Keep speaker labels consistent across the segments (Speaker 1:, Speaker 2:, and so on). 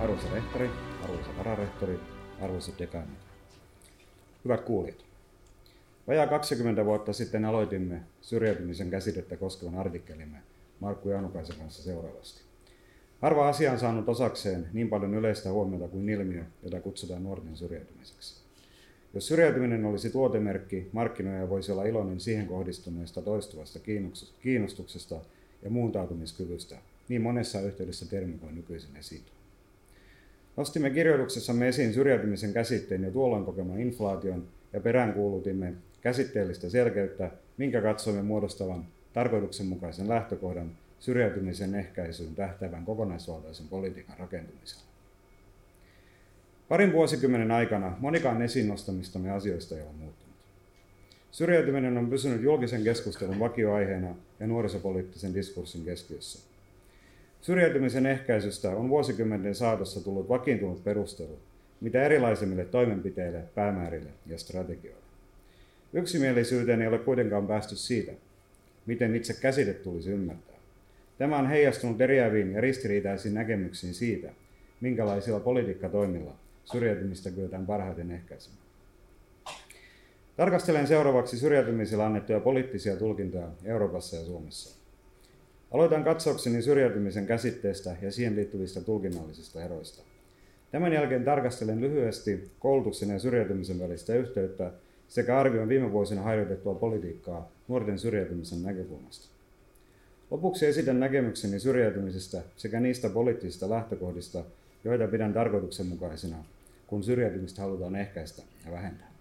Speaker 1: Arvoisa rehtori, arvoisa vararehtori, arvoisat dekaanit. Hyvät kuulijat. Vajaa 20 vuotta sitten aloitimme syrjäytymisen käsitettä koskevan artikkelimme Markku Jaunukaisen kanssa seuraavasti. Harva asia on saanut osakseen niin paljon yleistä huomiota kuin ilmiö, jota kutsutaan nuorten syrjäytymiseksi. Jos syrjäytyminen olisi tuotemerkki, markkinoija voisi olla iloinen siihen kohdistuneesta toistuvasta kiinnostuksesta ja muuntautumiskyvystä, niin monessa yhteydessä termi kuin nykyisin esiintyy. Nostimme kirjoituksessamme esiin syrjäytymisen käsitteen ja tuolloin kokeman inflaation ja peräänkuulutimme käsitteellistä selkeyttä, minkä katsoimme muodostavan tarkoituksenmukaisen lähtökohdan syrjäytymisen ehkäisyyn tähtävän kokonaisvaltaisen politiikan rakentumisella. Parin vuosikymmenen aikana monikaan esiin nostamistamme asioista ei ole muuttunut. Syrjäytyminen on pysynyt julkisen keskustelun vakioaiheena ja nuorisopoliittisen diskurssin keskiössä. Syrjäytymisen ehkäisystä on vuosikymmenten saatossa tullut vakiintunut perustelu, mitä erilaisimmille toimenpiteille, päämäärille ja strategioille. Yksimielisyyteen ei ole kuitenkaan päästy siitä, miten itse käsite tulisi ymmärtää. Tämä on heijastunut eriäviin ja ristiriitaisiin näkemyksiin siitä, minkälaisilla politiikkatoimilla syrjäytymistä kyetään parhaiten ehkäisemään. Tarkastelen seuraavaksi syrjäytymisellä annettuja poliittisia tulkintoja Euroopassa ja Suomessa. Aloitan katsaukseni syrjäytymisen käsitteestä ja siihen liittyvistä tulkinnallisista eroista. Tämän jälkeen tarkastelen lyhyesti koulutuksen ja syrjäytymisen välistä yhteyttä sekä arvioin viime vuosina harjoitettua politiikkaa nuorten syrjäytymisen näkökulmasta. Lopuksi esitän näkemykseni syrjäytymisestä sekä niistä poliittisista lähtökohdista, joita pidän tarkoituksenmukaisina, kun syrjäytymistä halutaan ehkäistä ja vähentää.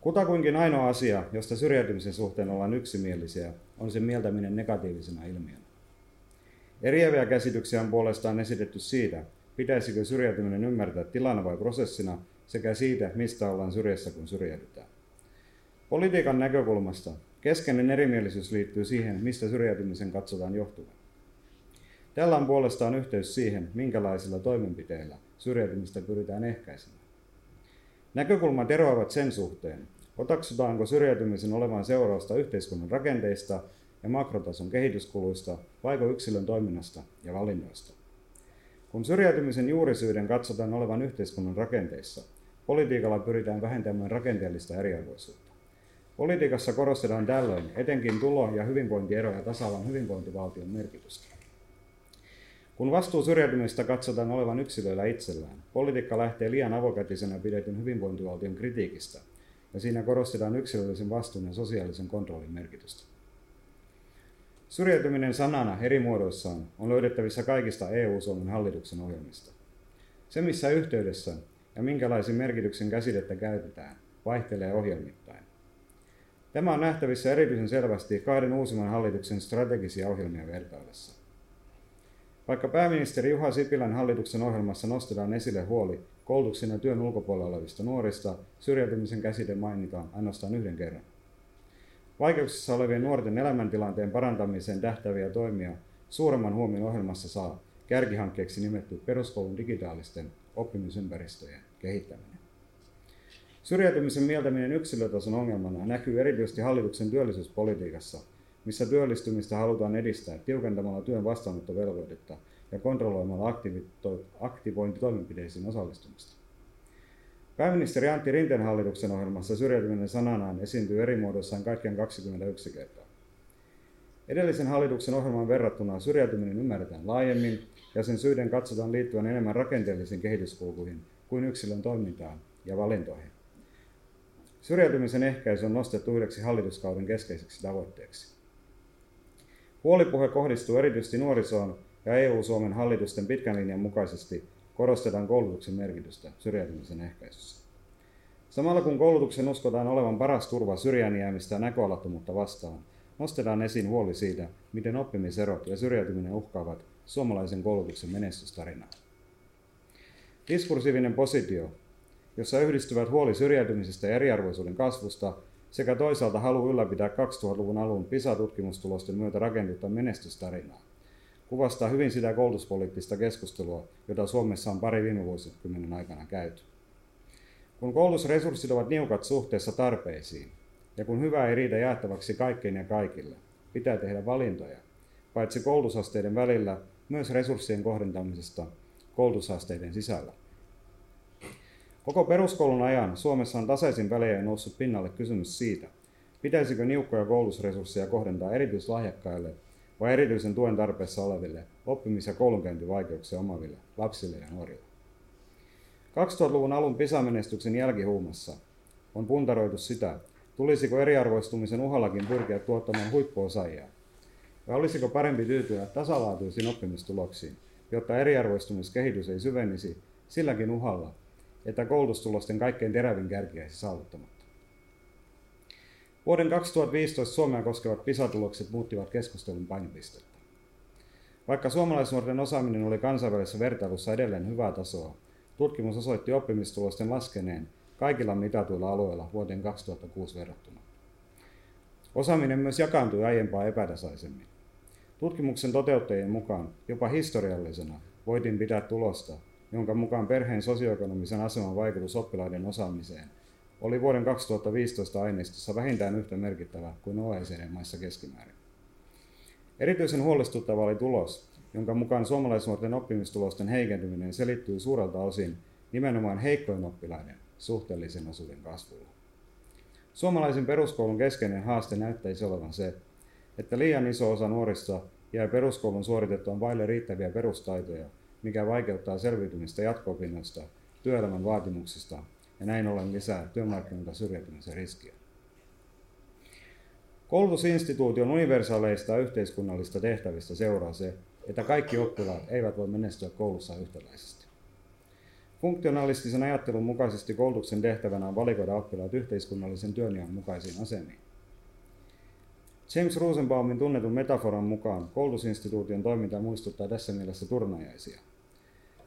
Speaker 1: Kutakuinkin ainoa asia, josta syrjäytymisen suhteen ollaan yksimielisiä, on sen mieltäminen negatiivisena ilmiönä. Eriäviä käsityksiä on puolestaan esitetty siitä, pitäisikö syrjäytyminen ymmärtää tilana vai prosessina, sekä siitä, mistä ollaan syrjässä, kun syrjäydytään. Politiikan näkökulmasta keskeinen erimielisyys liittyy siihen, mistä syrjäytymisen katsotaan johtuvan. Tällä on puolestaan yhteys siihen, minkälaisilla toimenpiteillä syrjäytymistä pyritään ehkäisemään. Näkökulmat eroavat sen suhteen, otaksutaanko syrjäytymisen olevan seurausta yhteiskunnan rakenteista ja makrotason kehityskuluista vaiko yksilön toiminnasta ja valinnoista. Kun syrjäytymisen juurisyiden katsotaan olevan yhteiskunnan rakenteissa, politiikalla pyritään vähentämään rakenteellista eriarvoisuutta. Politiikassa korostetaan tällöin etenkin tulo- ja hyvinvointieroja tasaavan hyvinvointivaltion merkitystä. Kun vastuu syrjäytymistä katsotaan olevan yksilöillä itsellään, politiikka lähtee liian avokätisenä pidetyn hyvinvointivaltion kritiikistä, ja siinä korostetaan yksilöllisen vastuun ja sosiaalisen kontrollin merkitystä. Syrjäytyminen sanana eri muodoissaan on löydettävissä kaikista EU-Suomen hallituksen ohjelmista. Se, missä yhteydessä ja minkälaisen merkityksen käsitettä käytetään, vaihtelee ohjelmittain. Tämä on nähtävissä erityisen selvästi kahden uusimman hallituksen strategisia ohjelmia vertaillessa. Vaikka pääministeri Juha Sipilän hallituksen ohjelmassa nostetaan esille huoli koulutuksen ja työn ulkopuolella olevista nuorista, syrjäytymisen käsite mainitaan ainoastaan yhden kerran. Vaikeuksissa olevien nuorten elämäntilanteen parantamiseen tähtäviä toimia suuremman huomion ohjelmassa saa kärkihankkeeksi nimetty peruskoulun digitaalisten oppimisympäristöjen kehittäminen. Syrjäytymisen mieltäminen yksilötason ongelmana näkyy erityisesti hallituksen työllisyyspolitiikassa, missä työllistymistä halutaan edistää tiukentamalla työn vastaanottovelvoitetta ja kontrolloimalla aktivointitoimenpiteisiin osallistumista. Pääministeri Antti Rinteen hallituksen ohjelmassa syrjäytyminen sananaan esiintyy eri muodoissaan kaikkiaan 21 kertaa. Edellisen hallituksen ohjelmaan verrattuna syrjäytyminen ymmärretään laajemmin ja sen syiden katsotaan liittyvän enemmän rakenteellisiin kehityskulkuihin kuin yksilön toimintaan ja valintoihin. Syrjäytymisen ehkäisy on nostettu yhdeksi hallituskauden keskeiseksi tavoitteeksi. Huolipuhe kohdistuu erityisesti nuorisoon ja EU-Suomen hallitusten pitkän linjan mukaisesti korostetaan koulutuksen merkitystä syrjäytymisen ehkäisyssä. Samalla kun koulutuksen uskotaan olevan paras turva syrjään jäämistä ja näköalattomuutta vastaan, nostetaan esiin huoli siitä, miten oppimiserot ja syrjäytyminen uhkaavat suomalaisen koulutuksen menestystarinaa. Diskursiivinen positio, jossa yhdistyvät huoli syrjäytymisestä ja eriarvoisuuden kasvusta sekä toisaalta halu ylläpitää 2000-luvun alun PISA-tutkimustulosten myötä rakennutta menestystarinaa, kuvastaa hyvin sitä koulutuspoliittista keskustelua, jota Suomessa on pari viime vuosikymmenen aikana käyty. Kun koulutusresurssit ovat niukat suhteessa tarpeisiin, ja kun hyvää ei riitä jaettavaksi kaikkein ja kaikille, pitää tehdä valintoja, paitsi koulutusasteiden välillä, myös resurssien kohdentamisesta koulutusasteiden sisällä. Koko peruskoulun ajan Suomessa on tasaisin väliä noussut pinnalle kysymys siitä, pitäisikö niukkoja koulutusresursseja kohdentaa erityislahjakkaille vai erityisen tuen tarpeessa oleville oppimis- ja koulunkäyntivaikeuksia omaville lapsille ja nuorille. 2000-luvun alun PISA-menestyksen jälkihuumassa on puntaroitu sitä, tulisiko eriarvoistumisen uhallakin pyrkiä tuottamaan huippuosaajia, vai olisiko parempi tyytyä tasalaatuisiin oppimistuloksiin, jotta eriarvoistumiskehitys ei syvenisi silläkin uhalla, että koulutustulosten kaikkein terävin kärki jäisi saavuttamatta. Vuoden 2015 Suomea koskevat PISA-tulokset muuttivat keskustelun painopistettä. Vaikka suomalaisnuorten osaaminen oli kansainvälisessä vertailussa edelleen hyvää tasoa, tutkimus osoitti oppimistulosten laskeneen kaikilla mitatuilla alueilla vuoteen 2006 verrattuna. Osaaminen myös jakaantui aiempaa epätasaisemmin. Tutkimuksen toteuttajien mukaan jopa historiallisena voitiin pitää tulosta, jonka mukaan perheen sosioekonomisen aseman vaikutus oppilaiden osaamiseen oli vuoden 2015 aineistossa vähintään yhtä merkittävä kuin OECD-maissa keskimäärin. Erityisen huolestuttava oli tulos, jonka mukaan suomalaisnuorten oppimistulosten heikentyminen selittyy suurelta osin nimenomaan heikkojen oppilaiden suhteellisen osuuden kasvulla. Suomalaisen peruskoulun keskeinen haaste näyttäisi olevan se, että liian iso osa nuorista jää peruskoulun suoritettuaan vaille riittäviä perustaitoja, mikä vaikeuttaa selviytymistä jatko-opinnoista, työelämän vaatimuksista ja näin ollen lisää työmarkkinoilta syrjäytymisen riskiä. Koulutusinstituution universaaleista yhteiskunnallista tehtävistä seuraa se, että kaikki oppilaat eivät voi menestyä koulussa yhtäläisesti. Funktionalistisen ajattelun mukaisesti koulutuksen tehtävänä on valikoida oppilaat yhteiskunnallisen työnjaon mukaisiin asemiin. James Rosenbaumin tunnetun metaforan mukaan koulutusinstituution toiminta muistuttaa tässä mielessä turnajaisia.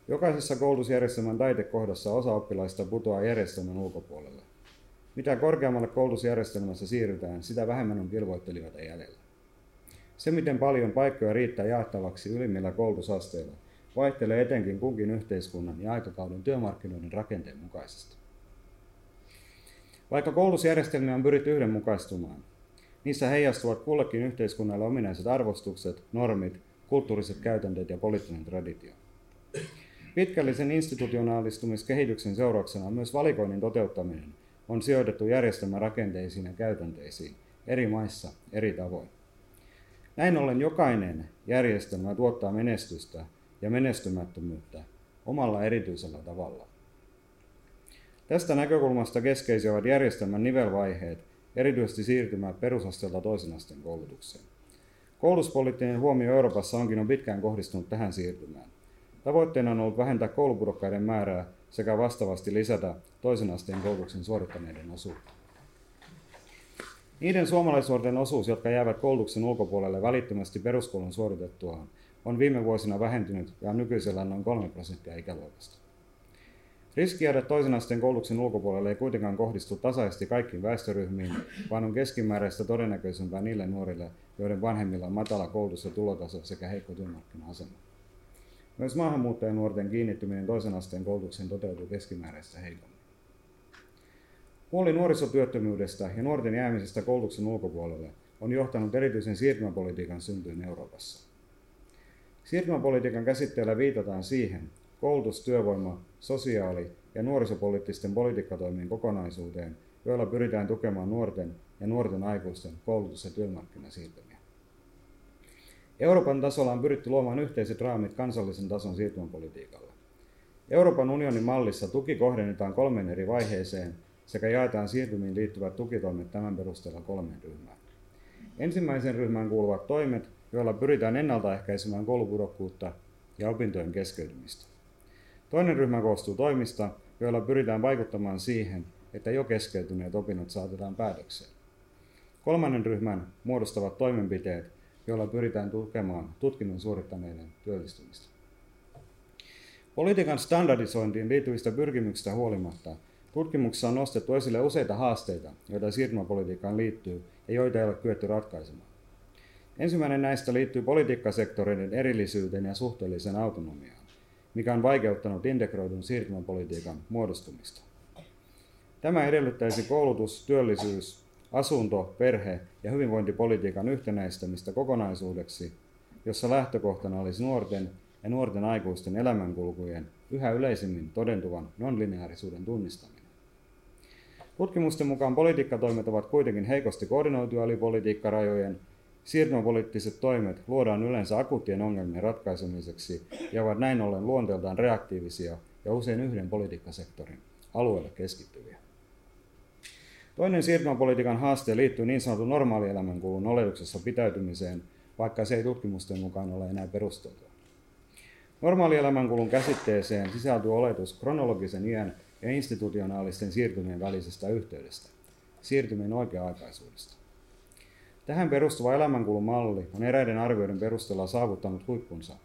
Speaker 1: Jokaisessa koulutusjärjestelmän taitekohdassa osa oppilaista putoaa järjestelmän ulkopuolelle. Mitä korkeammalle koulutusjärjestelmässä siirrytään, sitä vähemmän on kilvoittelijoita jäljellä. Se, miten paljon paikkoja riittää jaettavaksi ylimmillä koulutusasteilla, vaihtelee etenkin kunkin yhteiskunnan ja aikakauden työmarkkinoiden rakenteen mukaisesti. Vaikka koulutusjärjestelmiä on pyritty yhdenmukaistumaan, niissä heijastuvat kullekin yhteiskunnalle ominaiset arvostukset, normit, kulttuuriset käytänteet ja poliittinen traditio. Pitkällisen institutionaalistumiskehityksen seurauksena myös valikoinnin toteuttaminen on sijoitettu järjestelmän rakenteisiin ja käytänteisiin eri maissa eri tavoin. Näin ollen jokainen järjestelmä tuottaa menestystä ja menestymättömyyttä omalla erityisellä tavalla. Tästä näkökulmasta keskeisiä ovat järjestelmän nivelvaiheet, erityisesti siirtymä perusasteelta toisen asteen koulutukseen. Koulutuspoliittinen huomio Euroopassa onkin on pitkään kohdistunut tähän siirtymään. Tavoitteena on ollut vähentää koulupudokkaiden määrää sekä vastaavasti lisätä toisen asteen koulutuksen suorittaneiden osuutta. Niiden suomalaisuuden osuus, jotka jäävät koulutuksen ulkopuolelle välittömästi peruskoulun suoritettuaan, on viime vuosina vähentynyt ja on nykyisellä noin 3 prosenttia ikäluokasta. Riski jäädä toisen asteen koulutuksen ulkopuolelle ei kuitenkaan kohdistu tasaisesti kaikkiin väestöryhmiin, vaan on keskimääräistä todennäköisempää niille nuorille, joiden vanhemmilla on matala koulutus ja tulotaso sekä heikko työmarkkina-asema. Myös maahanmuuttajanuorten kiinnittyminen toisen asteen koulutukseen toteutuu keskimääräistä heikommin. Huoli nuorisotyöttömyydestä ja nuorten jäämisestä koulutuksen ulkopuolelle on johtanut erityisen siirtymäpolitiikan syntyyn Euroopassa. Siirtymäpolitiikan käsitteellä viitataan siihen koulutus, työvoima, sosiaali- ja nuorisopoliittisten politiikkatoimien kokonaisuuteen, joilla pyritään tukemaan nuorten ja nuorten aikuisten koulutus- ja työmarkkinasiirtymiä. Euroopan tasolla on pyritty luomaan yhteiset raamit kansallisen tason siirtymäpolitiikalle. Euroopan unionin mallissa tuki kohdennetaan kolmen eri vaiheeseen sekä jaetaan siirtymiin liittyvät tukitoimet tämän perusteella kolmeen ryhmään. Ensimmäisen ryhmään kuuluvat toimet, joilla pyritään ennaltaehkäisemään koulupudokkuutta ja opintojen keskeytymistä. Toinen ryhmä koostuu toimista, joilla pyritään vaikuttamaan siihen, että jo keskeytyneet opinnot saatetaan päätökseen. Kolmannen ryhmän muodostavat toimenpiteet, joilla pyritään tukemaan tutkinnon suorittaneiden työllistymistä. Politiikan standardisointiin liittyvistä pyrkimyksistä huolimatta tutkimuksessa on nostettu esille useita haasteita, joita siirtymäpolitiikkaan liittyy ja joita ei ole kyetty ratkaisemaan. Ensimmäinen näistä liittyy politiikkasektoreiden erillisyyteen ja suhteelliseen autonomiaan, mikä on vaikeuttanut integroidun siirtymäpolitiikan muodostumista. Tämä edellyttäisi koulutus, työllisyys, asunto, perhe ja hyvinvointipolitiikan yhtenäistämistä kokonaisuudeksi, jossa lähtökohtana olisi nuorten ja nuorten aikuisten elämänkulkujen yhä yleisemmin todentuvan nonlineaarisuuden tunnistaminen. Tutkimusten mukaan politiikkatoimet ovat kuitenkin heikosti koordinoituja yli politiikkarajojen. Siirtymäpoliittiset toimet luodaan yleensä akuuttien ongelmien ratkaisemiseksi ja ovat näin ollen luonteeltaan reaktiivisia ja usein yhden politiikkasektorin alueelle keskittyviä. Toinen siirtymäpolitiikan haaste liittyy niin sanotun normaalielämänkulun oletuksessa pitäytymiseen, vaikka se ei tutkimusten mukaan ole enää perusteltua. Normaalielämänkulun käsitteeseen sisältyy oletus kronologisen iän ja institutionaalisten siirtymien välisestä yhteydestä, siirtymien oikea-aikaisuudesta. Tähän perustuva elämänkulumalli on eräiden arvioiden perusteella saavuttanut huippunsa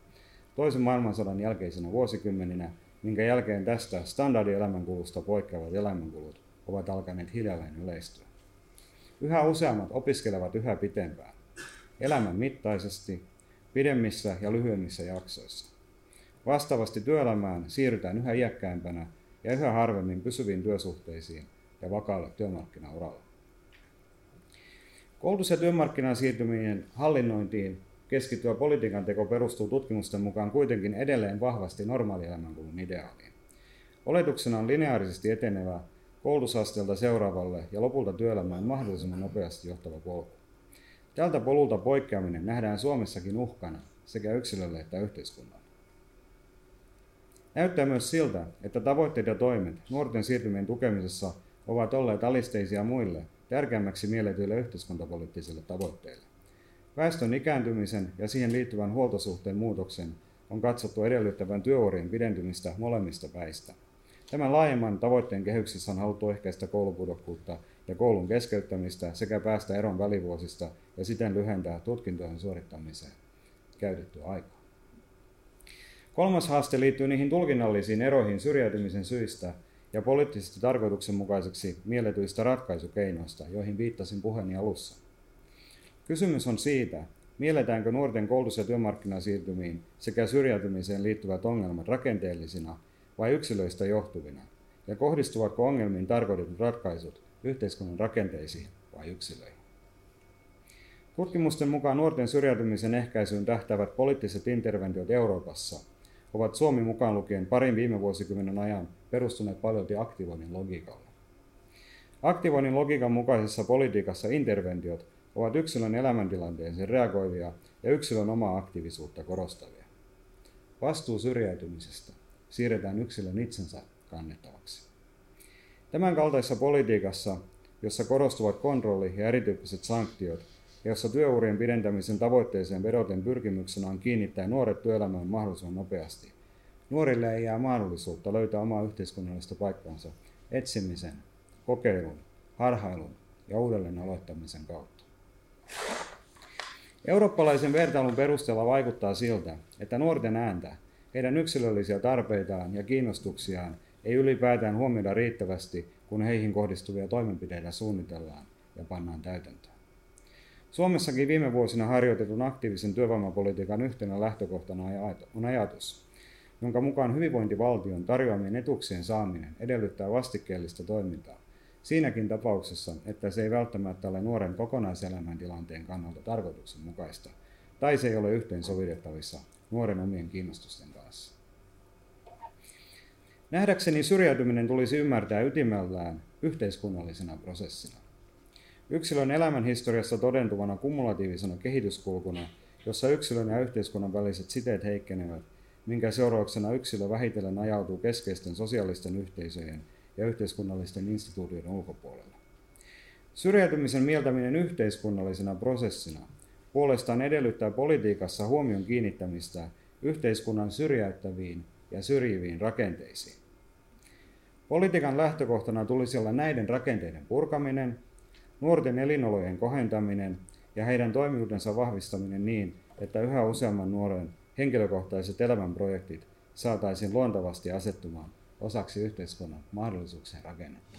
Speaker 1: toisen maailmansodan jälkeisenä vuosikymmeninä, minkä jälkeen tästä standardielämänkulusta poikkeavat elämänkulut ovat alkaneet hiljalleen yleistyä. Yhä useammat opiskelevat yhä pitempään, elämän mittaisesti, pidemmissä ja lyhyemmissä jaksoissa. Vastaavasti työelämään siirrytään yhä iäkkäämpänä ja yhä harvemmin pysyviin työsuhteisiin ja vakaalle työmarkkinauralle. Koulutus- ja työmarkkinan siirtyminen hallinnointiin keskittyvä politiikan teko perustuu tutkimusten mukaan kuitenkin edelleen vahvasti normaalielämänkulun ideaaliin. Oletuksena on lineaarisesti etenevä koulutusasteelta seuraavalle ja lopulta työelämään mahdollisimman nopeasti johtava polku. Tältä polulta poikkeaminen nähdään Suomessakin uhkana sekä yksilölle että yhteiskunnalle. Näyttää myös siltä, että tavoitteet ja toimet nuorten siirtymien tukemisessa ovat olleet alisteisia muille tärkeämmäksi mieletyille yhteiskuntapoliittisille tavoitteille. Väestön ikääntymisen ja siihen liittyvän huoltosuhteen muutoksen on katsottu edellyttävän työurien pidentymistä molemmista päistä. Tämän laajemman tavoitteen kehyksissä on haluttu ehkäistä koulupudokkuutta ja koulun keskeyttämistä sekä päästä eron välivuosista ja siten lyhentää tutkintojen suorittamiseen käytettyä aikaa. Kolmas haaste liittyy niihin tulkinnallisiin eroihin syrjäytymisen syistä ja poliittisesti tarkoituksenmukaiseksi mielletyistä ratkaisukeinoista, joihin viittasin puheeni alussa. Kysymys on siitä, mielletäänkö nuorten koulutus- ja työmarkkinasiirtymiin sekä syrjäytymiseen liittyvät ongelmat rakenteellisina vai yksilöistä johtuvina, ja kohdistuvatko ongelmiin tarkoitetut ratkaisut yhteiskunnan rakenteisiin vai yksilöihin. Tutkimusten mukaan nuorten syrjäytymisen ehkäisyyn tähtäävät poliittiset interventiot Euroopassa ovat Suomi mukaan lukien parin viime vuosikymmenen ajan perustuneet paljolti aktivoinnin logiikalle. Aktivoinnin logiikan mukaisessa politiikassa interventiot ovat yksilön elämäntilanteeseen reagoivia ja yksilön omaa aktiivisuutta korostavia. Vastuu syrjäytymisestä siirretään yksilön itsensä kannettavaksi. Tämän kaltaisessa politiikassa, jossa korostuvat kontrolli ja erityyppiset sanktiot, ja jossa työurien pidentämisen tavoitteeseen vedoten pyrkimyksenä on kiinnittää nuoret työelämään mahdollisimman nopeasti, nuorille ei jää mahdollisuutta löytää omaa yhteiskunnallista paikkaansa etsimisen, kokeilun, harhailun ja uudelleen aloittamisen kautta. Eurooppalaisen vertailun perusteella vaikuttaa siltä, että nuorten ääntä heidän yksilöllisiä tarpeitaan ja kiinnostuksiaan ei ylipäätään huomioida riittävästi, kun heihin kohdistuvia toimenpiteitä suunnitellaan ja pannaan täytäntöön. Suomessakin viime vuosina harjoitetun aktiivisen työvoimapolitiikan yhtenä lähtökohtana on ajatus, jonka mukaan hyvinvointivaltion tarjoamien etuuksien saaminen edellyttää vastikkeellista toimintaa, siinäkin tapauksessa, että se ei välttämättä ole nuoren kokonaiselämäntilanteen kannalta tarkoituksenmukaista, tai se ei ole yhteensovitettavissa nuoren omien kiinnostusten kanssa. Nähdäkseni syrjäytyminen tulisi ymmärtää ytimellään yhteiskunnallisena prosessina. Yksilön elämän historiassa todentuvana kumulatiivisena kehityskulkuna, jossa yksilön ja yhteiskunnan väliset siteet heikkenevät, minkä seurauksena yksilö vähitellen ajautuu keskeisten sosiaalisten yhteisöjen ja yhteiskunnallisten instituutioiden ulkopuolelle. Syrjäytymisen mieltäminen yhteiskunnallisena prosessina puolestaan edellyttää politiikassa huomion kiinnittämistä yhteiskunnan syrjäyttäviin ja syrjiviin rakenteisiin. Politiikan lähtökohtana tulisi olla näiden rakenteiden purkaminen, nuorten elinolojen kohentaminen ja heidän toimivuutensa vahvistaminen niin, että yhä useamman nuoren henkilökohtaiset elämänprojektit saataisiin luontavasti asettumaan osaksi yhteiskunnan mahdollisuuksien rakennetta.